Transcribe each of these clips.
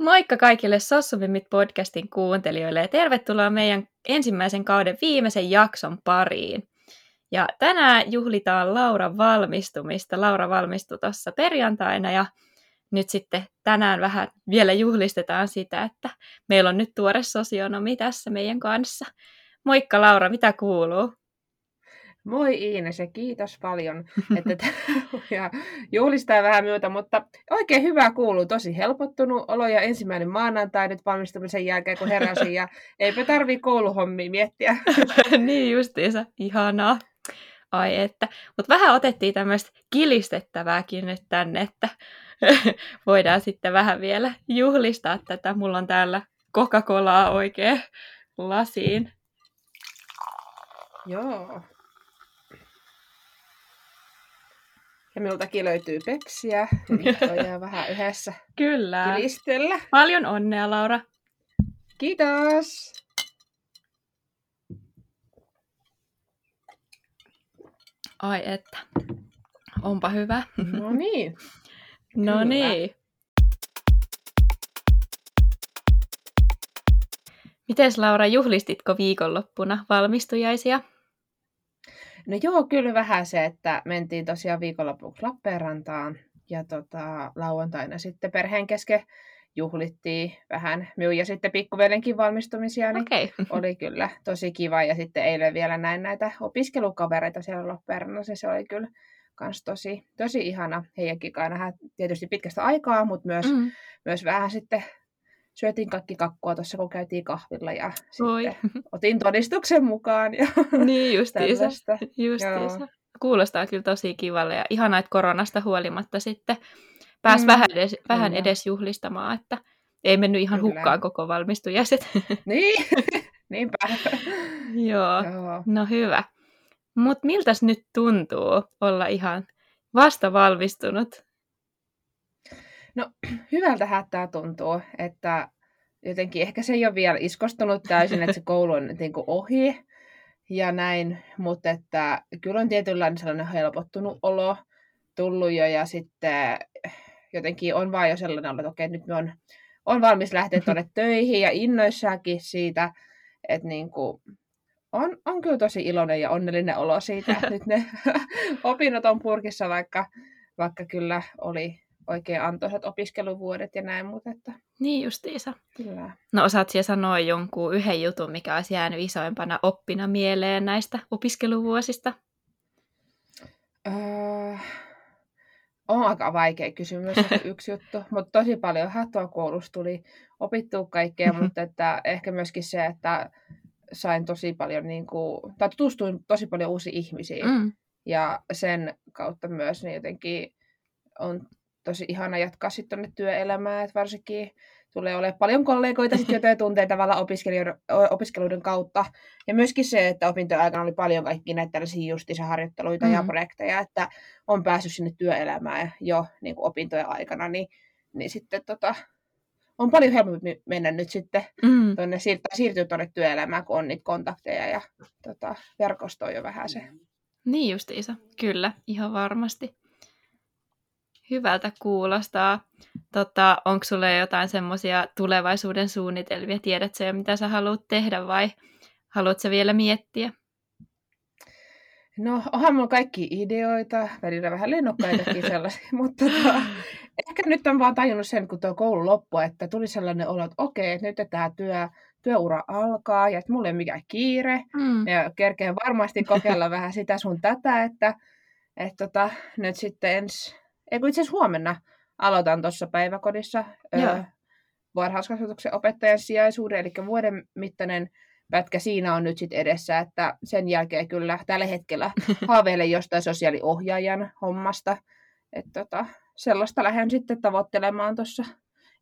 Moikka kaikille Sossuvimit podcastin kuuntelijoille ja tervetuloa meidän ensimmäisen kauden viimeisen jakson pariin. Ja tänään juhlitaan Laura valmistumista. Laura valmistui tuossa perjantaina ja nyt sitten tänään vähän vielä juhlistetaan sitä, että meillä on nyt tuore sosionomi tässä meidän kanssa. Moikka Laura, mitä kuuluu? Moi Iines ja kiitos paljon, että ja juhlistaa vähän myötä, mutta oikein hyvää kuuluu, tosi helpottunut olo ja ensimmäinen maanantai nyt valmistumisen jälkeen, kun heräsin ja eipä tarvii kouluhommia miettiä. niin justiinsa, ihanaa. Ai että, mutta vähän otettiin tämmöistä kilistettävääkin nyt tänne, että voidaan sitten vähän vielä juhlistaa tätä. Mulla on täällä Coca-Colaa oikein lasiin. Joo. Ja minultakin löytyy pepsiä. Nyt vähän yhdessä Kyllä. kilistellä. Paljon onnea, Laura. Kiitos. Ai että. Onpa hyvä. No niin. no niin. Mites Laura, juhlistitko viikonloppuna valmistujaisia? No joo, kyllä vähän se, että mentiin tosiaan viikonlopuksi Lappeenrantaan ja tota, lauantaina sitten perheen kesken juhlittiin vähän minun ja sitten pikkuvelenkin valmistumisia, niin okay. oli kyllä tosi kiva. Ja sitten eilen vielä näin näitä opiskelukavereita siellä Lappeenrannassa, se oli kyllä kans tosi, tosi ihana heidänkin kanssa tietysti pitkästä aikaa, mutta myös, mm. myös vähän sitten syötiin kaikki kakkua tuossa, kun käytiin kahvilla ja Oi. sitten otin todistuksen mukaan. Ja niin justiinsa. justiinsa. Kuulostaa kyllä tosi kivalle ja ihanaa, että koronasta huolimatta sitten pääsi mm. vähän, edes, vähän edes juhlistamaan, että ei mennyt ihan kyllä. hukkaan koko valmistujaiset. niin, niinpä. Joo. Joo, no hyvä. Mutta miltäs nyt tuntuu olla ihan vasta valmistunut No hyvältä tämä tuntuu, että jotenkin ehkä se ei ole vielä iskostunut täysin, että se koulu on niin kuin ohi ja näin, mutta että kyllä on tietynlainen sellainen helpottunut olo tullut jo ja sitten jotenkin on vaan jo sellainen olo, että okei, nyt me on, on valmis lähteä tuonne töihin ja innoissaankin siitä, että niin kuin, on, on kyllä tosi iloinen ja onnellinen olo siitä, että nyt ne opinnot on purkissa, vaikka, vaikka kyllä oli oikein antoisat opiskeluvuodet ja näin, mutta että... Niin justiisa. Kyllä. No osaat siellä sanoa jonkun yhden jutun, mikä olisi jäänyt isoimpana oppina mieleen näistä opiskeluvuosista? Öö, on aika vaikea kysymys, yksi juttu, mutta tosi paljon hattua koulussa tuli opittua kaikkea, mutta että ehkä myöskin se, että sain tosi paljon, niin kuin, tai tutustuin tosi paljon uusiin ihmisiin, mm. ja sen kautta myös niin jotenkin on tosi ihana jatkaa sitten tuonne työelämään, että varsinkin tulee olemaan paljon kollegoita sitten, joita tuntee tavallaan opiskeluiden kautta. Ja myöskin se, että opintojen aikana oli paljon kaikki näitä tällaisia justiinsa harjoitteluita mm. ja projekteja, että on päässyt sinne työelämään jo niin kuin opintojen aikana, niin, niin sitten tota, on paljon helpompi mennä nyt sitten mm. tonne, siirtyä, siirtyä tuonne työelämään, kun on niitä kontakteja ja tota, verkostoa jo vähän se. Niin justiinsa, kyllä, ihan varmasti. Hyvältä kuulostaa. Tota, onko sulle jotain semmoisia tulevaisuuden suunnitelmia? Tiedätkö jo, mitä sä haluat tehdä vai haluatko vielä miettiä? No, onhan mulla kaikki ideoita, välillä vähän lennokkaitakin sellaisia, mutta tota, ehkä nyt on vaan tajunnut sen, kun tuo koulu loppui, että tuli sellainen olo, että okei, että nyt tämä työ, työura alkaa ja että mulla ei ole mikään kiire mm. ja kerkeen varmasti kokeilla vähän sitä sun tätä, että, että tota, nyt sitten ensi Eikö itse asiassa huomenna aloitan tuossa päiväkodissa öö, varhaiskasvatuksen opettajan sijaisuuden, eli vuoden mittainen pätkä siinä on nyt sitten edessä, että sen jälkeen kyllä tällä hetkellä haaveilen jostain sosiaaliohjaajan hommasta. Että tota, sellaista lähden sitten tavoittelemaan tuossa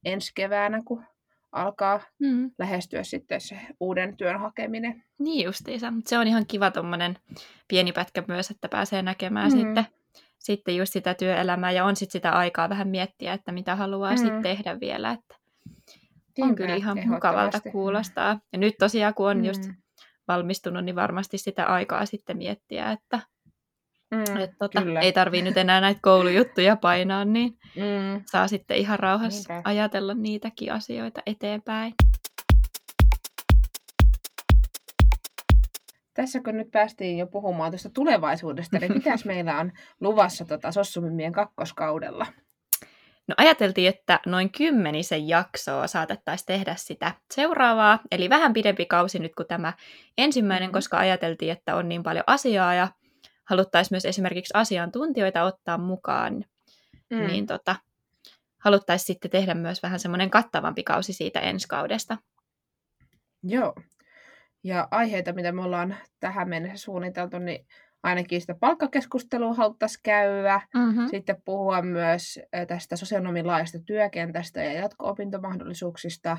ensi keväänä, kun alkaa mm. lähestyä sitten se uuden työn hakeminen. Niin justiinsa, mutta se on ihan kiva tuommoinen pieni pätkä myös, että pääsee näkemään mm. sitten sitten just sitä työelämää ja on sitten sitä aikaa vähän miettiä, että mitä haluaa mm. sitten tehdä vielä. Että on kyllä ihan mukavalta kuulostaa. Ja nyt tosiaan, kun on mm. just valmistunut, niin varmasti sitä aikaa sitten miettiä, että Mm, Et tota, ei tarvii nyt enää näitä koulujuttuja painaa, niin mm. saa sitten ihan rauhassa Niinpä. ajatella niitäkin asioita eteenpäin. Tässä kun nyt päästiin jo puhumaan tuosta tulevaisuudesta, niin mitäs meillä on luvassa tota Sossumimien kakkoskaudella? No ajateltiin, että noin kymmenisen jaksoa saatettaisiin tehdä sitä seuraavaa, eli vähän pidempi kausi nyt kuin tämä ensimmäinen, mm-hmm. koska ajateltiin, että on niin paljon asiaa ja haluttaisiin myös esimerkiksi asiantuntijoita ottaa mukaan, mm. niin tota, haluttaisiin sitten tehdä myös vähän semmoinen kattavampi kausi siitä ensi kaudesta. Joo. Ja aiheita, mitä me ollaan tähän mennessä suunniteltu, niin ainakin sitä palkkakeskustelua haluttaisiin käydä. Mm-hmm. Sitten puhua myös tästä sosionomin laajasta työkentästä ja jatko-opintomahdollisuuksista.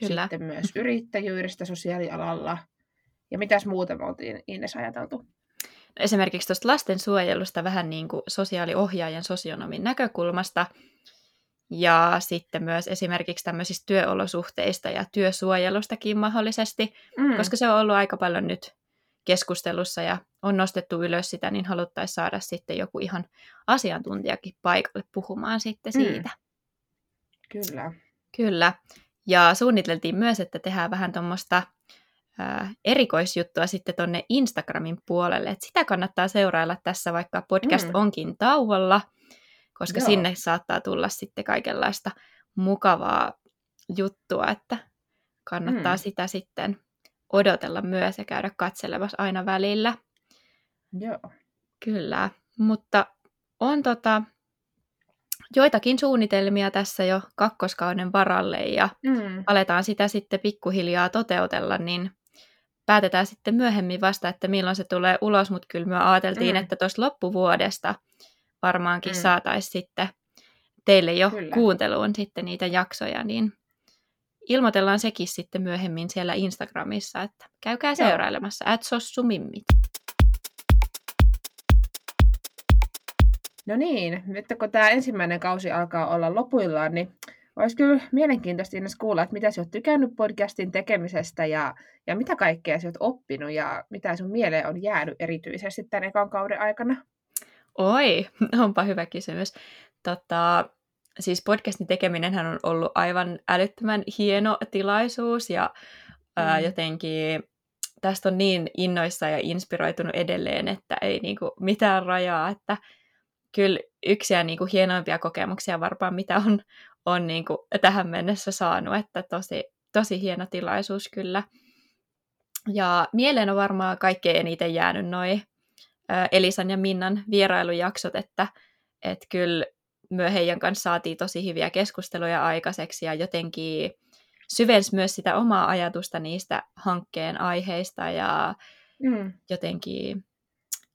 Kyllä. Sitten myös yrittäjyydestä sosiaalialalla. Ja mitäs muuta me oltiin Ines ajateltu? esimerkiksi tuosta lastensuojelusta vähän niin kuin sosiaaliohjaajan sosionomin näkökulmasta, ja sitten myös esimerkiksi tämmöisistä työolosuhteista ja työsuojelustakin mahdollisesti, mm. koska se on ollut aika paljon nyt keskustelussa ja on nostettu ylös sitä, niin haluttaisiin saada sitten joku ihan asiantuntijakin paikalle puhumaan sitten mm. siitä. Mm. Kyllä. Kyllä. Ja suunniteltiin myös, että tehdään vähän tuommoista erikoisjuttua sitten tonne Instagramin puolelle. Et sitä kannattaa seurailla tässä, vaikka podcast mm. onkin tauolla, koska Joo. sinne saattaa tulla sitten kaikenlaista mukavaa juttua, että kannattaa mm. sitä sitten odotella myös ja käydä katselemassa aina välillä. Joo. Kyllä, mutta on tota, joitakin suunnitelmia tässä jo kakkoskauden varalle ja mm. aletaan sitä sitten pikkuhiljaa toteutella, niin päätetään sitten myöhemmin vasta, että milloin se tulee ulos, mutta kyllä me ajateltiin, mm. että tuossa loppuvuodesta varmaankin mm. saataisiin sitten teille jo kyllä. kuunteluun sitten niitä jaksoja, niin ilmoitellaan sekin sitten myöhemmin siellä Instagramissa, että käykää Joo. seurailemassa, at sossumimmit. No niin, nyt kun tämä ensimmäinen kausi alkaa olla lopuillaan, niin olisi kyllä mielenkiintoista Ines kuulla, että mitä sä oot tykännyt podcastin tekemisestä ja, ja mitä kaikkea sä oot oppinut ja mitä sun mieleen on jäänyt erityisesti tämän ekan kauden aikana? Oi, onpa hyvä kysymys. Tota, siis podcastin tekeminen on ollut aivan älyttömän hieno tilaisuus ja mm. ää, jotenkin tästä on niin innoissa ja inspiroitunut edelleen, että ei niinku mitään rajaa, että kyllä yksiä niinku hienoimpia kokemuksia varmaan, mitä on, on niin kuin tähän mennessä saanut, että tosi, tosi hieno tilaisuus kyllä. Ja mieleen on varmaan kaikkein eniten jäänyt noin Elisan ja Minnan vierailujaksot, että et kyllä myö heidän kanssa saatiin tosi hyviä keskusteluja aikaiseksi ja jotenkin syvensi myös sitä omaa ajatusta niistä hankkeen aiheista ja mm. jotenkin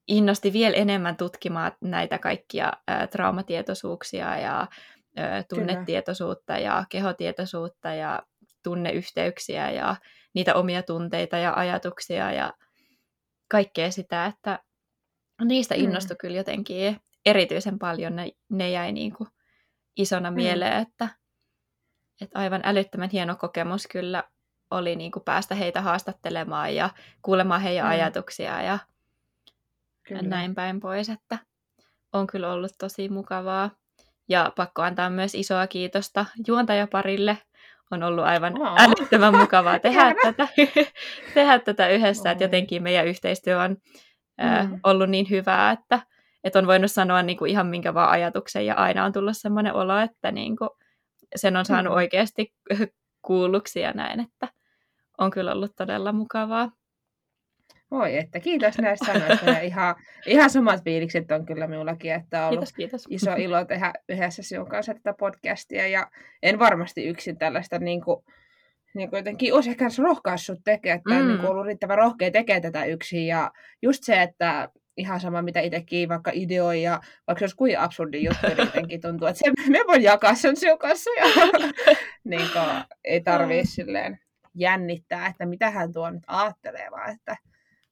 innosti vielä enemmän tutkimaan näitä kaikkia ä, traumatietoisuuksia ja tunnetietoisuutta ja kehotietoisuutta ja tunneyhteyksiä ja niitä omia tunteita ja ajatuksia ja kaikkea sitä, että niistä mm. innostui mm. kyllä jotenkin erityisen paljon. Ne, ne jäi niin kuin isona mm. mieleen, että, että aivan älyttömän hieno kokemus kyllä oli niin kuin päästä heitä haastattelemaan ja kuulemaan heidän mm. ajatuksia ja kyllä. näin päin pois, että on kyllä ollut tosi mukavaa. Ja pakko antaa myös isoa kiitosta juontajaparille. On ollut aivan oh. älyttömän mukavaa tehdä tätä, tehdä tätä yhdessä. Oh. Että jotenkin meidän yhteistyö on mm. ollut niin hyvää, että, että on voinut sanoa niin kuin ihan minkä vaan ajatuksen. Ja aina on tullut sellainen olo, että niin kuin sen on saanut mm. oikeasti kuulluksi ja näin. Että on kyllä ollut todella mukavaa. Voi että, kiitos näistä sanoista. Ja ihan, ihan samat fiilikset on kyllä minullakin, että on ollut kiitos, kiitos. iso ilo tehdä yhdessä sinun kanssa tätä podcastia. Ja en varmasti yksin tällaista niin kuin, niin kuin jotenkin olisi ehkä rohkaissut tekemään, että mm. niin ollut riittävän rohkea tekemään tätä yksin. Ja just se, että ihan sama mitä itsekin vaikka ideoi ja vaikka se olisi kuin absurdi juttu, niin jotenkin tuntuu, että se, me voin jakaa sen sinun kanssa ja niin kuin, ei tarvitse silleen jännittää, että mitä hän tuo nyt ajattelee, vaan että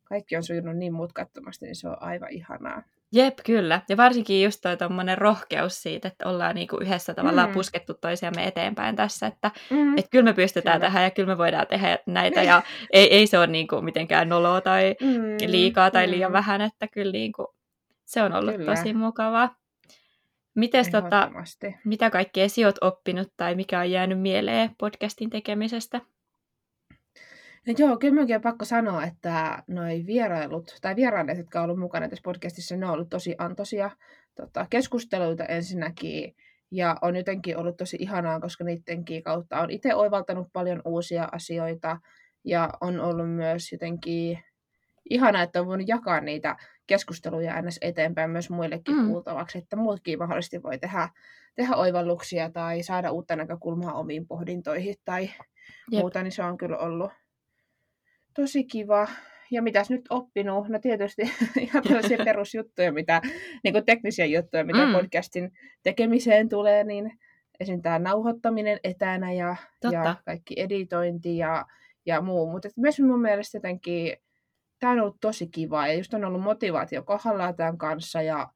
kaikki on sujunut niin mutkattomasti, niin se on aivan ihanaa. Jep, kyllä. Ja varsinkin just toi tommonen rohkeus siitä, että ollaan niinku yhdessä tavallaan mm. puskettu toisiamme eteenpäin tässä, että mm. et kyllä me pystytään kyllä. tähän ja kyllä me voidaan tehdä näitä ja ei, ei se ole niinku mitenkään noloa tai mm. liikaa tai liian mm. vähän, että kyllä niinku se on ollut Kyllä. tosi mukavaa. Mites tota, mitä kaikkea sinä oppinut tai mikä on jäänyt mieleen podcastin tekemisestä? No joo, kyllä minunkin on pakko sanoa, että noi vierailut, tai vierailleet, jotka on ollut mukana tässä podcastissa, ne on ollut tosi antoisia tota, keskusteluita ensinnäkin. Ja on jotenkin ollut tosi ihanaa, koska niidenkin kautta on itse oivaltanut paljon uusia asioita. Ja on ollut myös jotenkin ihanaa, että on voinut jakaa niitä keskusteluja ns. eteenpäin myös muillekin Mm. kuultavaksi, että muutkin mahdollisesti voi tehdä, tehdä oivalluksia tai saada uutta näkökulmaa omiin pohdintoihin tai Jep. muuta, niin se on kyllä ollut tosi kiva. Ja mitäs nyt oppinut? No tietysti ihan tällaisia perusjuttuja, mitä, niin kuin teknisiä juttuja, mitä Mm. podcastin tekemiseen tulee, niin esim. tämä nauhoittaminen etänä ja, Totta. ja kaikki editointi ja, ja muu. Mutta myös mun mielestä jotenkin tämä on ollut tosi kiva ja just on ollut motivaatio kohdallaan tämän kanssa ja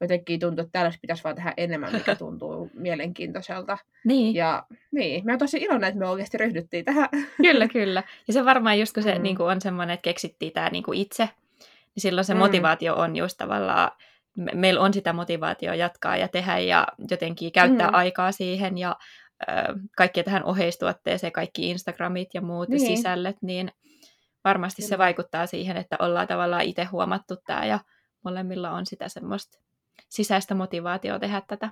jotenkin tuntuu, että tällaista pitäisi vaan tehdä enemmän, mikä tuntuu mielenkiintoiselta. Niin, Ja niin, mä oon tosi iloinen, että me oikeasti ryhdyttiin tähän. kyllä, kyllä. Ja se varmaan just kun se Mm. niin kuin on semmoinen, että keksittiin tämä niin kuin itse, niin silloin se Mm. motivaatio on just tavallaan, me- meillä on sitä motivaatio jatkaa ja tehdä ja jotenkin käyttää Mm. aikaa siihen ja ö, kaikki tähän oheistuotteeseen, kaikki Instagramit ja muut Niin. sisällöt, niin varmasti se Kyllä. vaikuttaa siihen, että ollaan tavallaan itse huomattu tämä ja molemmilla on sitä semmoista sisäistä motivaatiota tehdä tätä.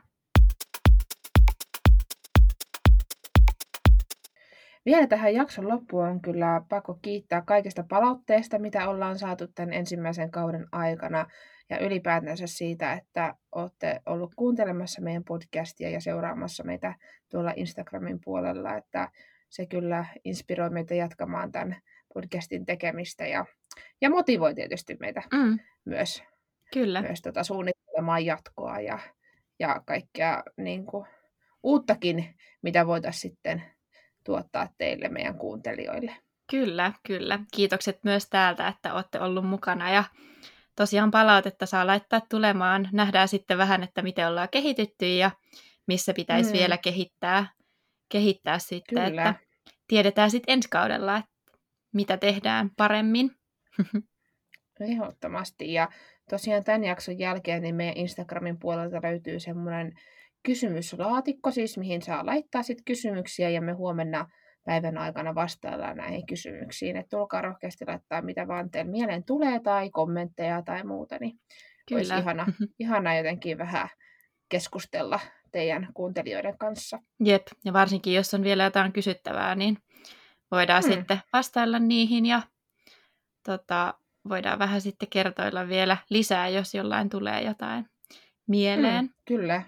Vielä tähän jakson loppuun on kyllä pakko kiittää kaikesta palautteesta, mitä ollaan saatu tämän ensimmäisen kauden aikana. Ja ylipäätänsä siitä, että olette ollut kuuntelemassa meidän podcastia ja seuraamassa meitä tuolla Instagramin puolella. Että se kyllä inspiroi meitä jatkamaan tämän podcastin tekemistä ja, ja motivoi tietysti meitä Mm, myös, kyllä. myös tota suunnittelemaan jatkoa ja, ja kaikkea niin kuin, uuttakin, mitä voitaisiin sitten tuottaa teille, meidän kuuntelijoille. Kyllä, kyllä. Kiitokset myös täältä, että olette ollut mukana ja tosiaan palautetta saa laittaa tulemaan. Nähdään sitten vähän, että miten ollaan kehitytty ja missä pitäisi Mm. vielä kehittää, kehittää sitten, Kyllä. että tiedetään sitten ensi kaudella, että mitä tehdään paremmin. Ehdottomasti. Ja tosiaan tämän jakson jälkeen niin meidän Instagramin puolelta löytyy semmoinen kysymyslaatikko, siis mihin saa laittaa sit kysymyksiä ja me huomenna päivän aikana vastaillaan näihin kysymyksiin. Et tulkaa rohkeasti laittaa mitä vaan teille mieleen tulee tai kommentteja tai muuta, niin olisi Kyllä. ihana, ihana jotenkin vähän keskustella teidän kuuntelijoiden kanssa. Jep, ja varsinkin jos on vielä jotain kysyttävää, niin voidaan Mm. mm. sitten vastailla niihin ja tota, voidaan vähän sitten kertoilla vielä lisää, jos jollain tulee jotain mieleen. Mm, kyllä,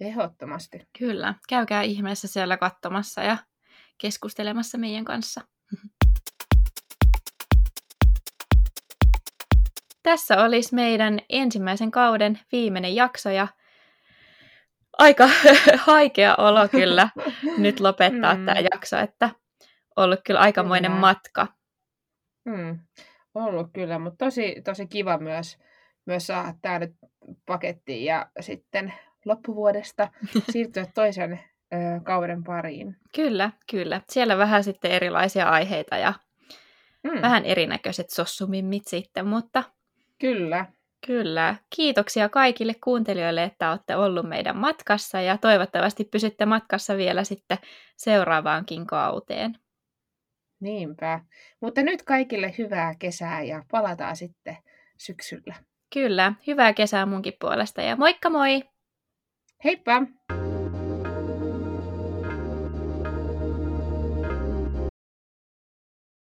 ehdottomasti. Kyllä, käykää ihmeessä siellä katsomassa ja keskustelemassa meidän kanssa. Tässä olisi meidän ensimmäisen kauden viimeinen jakso ja aika haikea olo kyllä nyt lopettaa Mm. tämä jakso, että ollut kyllä aikamoinen Kyllä. matka. Mm, ollut kyllä, mutta tosi, tosi kiva myös, myös saada tämä nyt pakettiin ja sitten loppuvuodesta siirtyä toisen ö, kauden pariin. Kyllä, kyllä. Siellä vähän sitten erilaisia aiheita ja Mm, vähän erinäköiset sossumimmit sitten, mutta Kyllä, Kyllä. Kiitoksia kaikille kuuntelijoille, että olette ollut meidän matkassa ja toivottavasti pysytte matkassa vielä sitten seuraavaankin kauteen. niinpä. Mutta nyt kaikille hyvää kesää ja palataan sitten syksyllä. Kyllä, hyvää kesää munkin puolesta ja moikka moi! Heippa!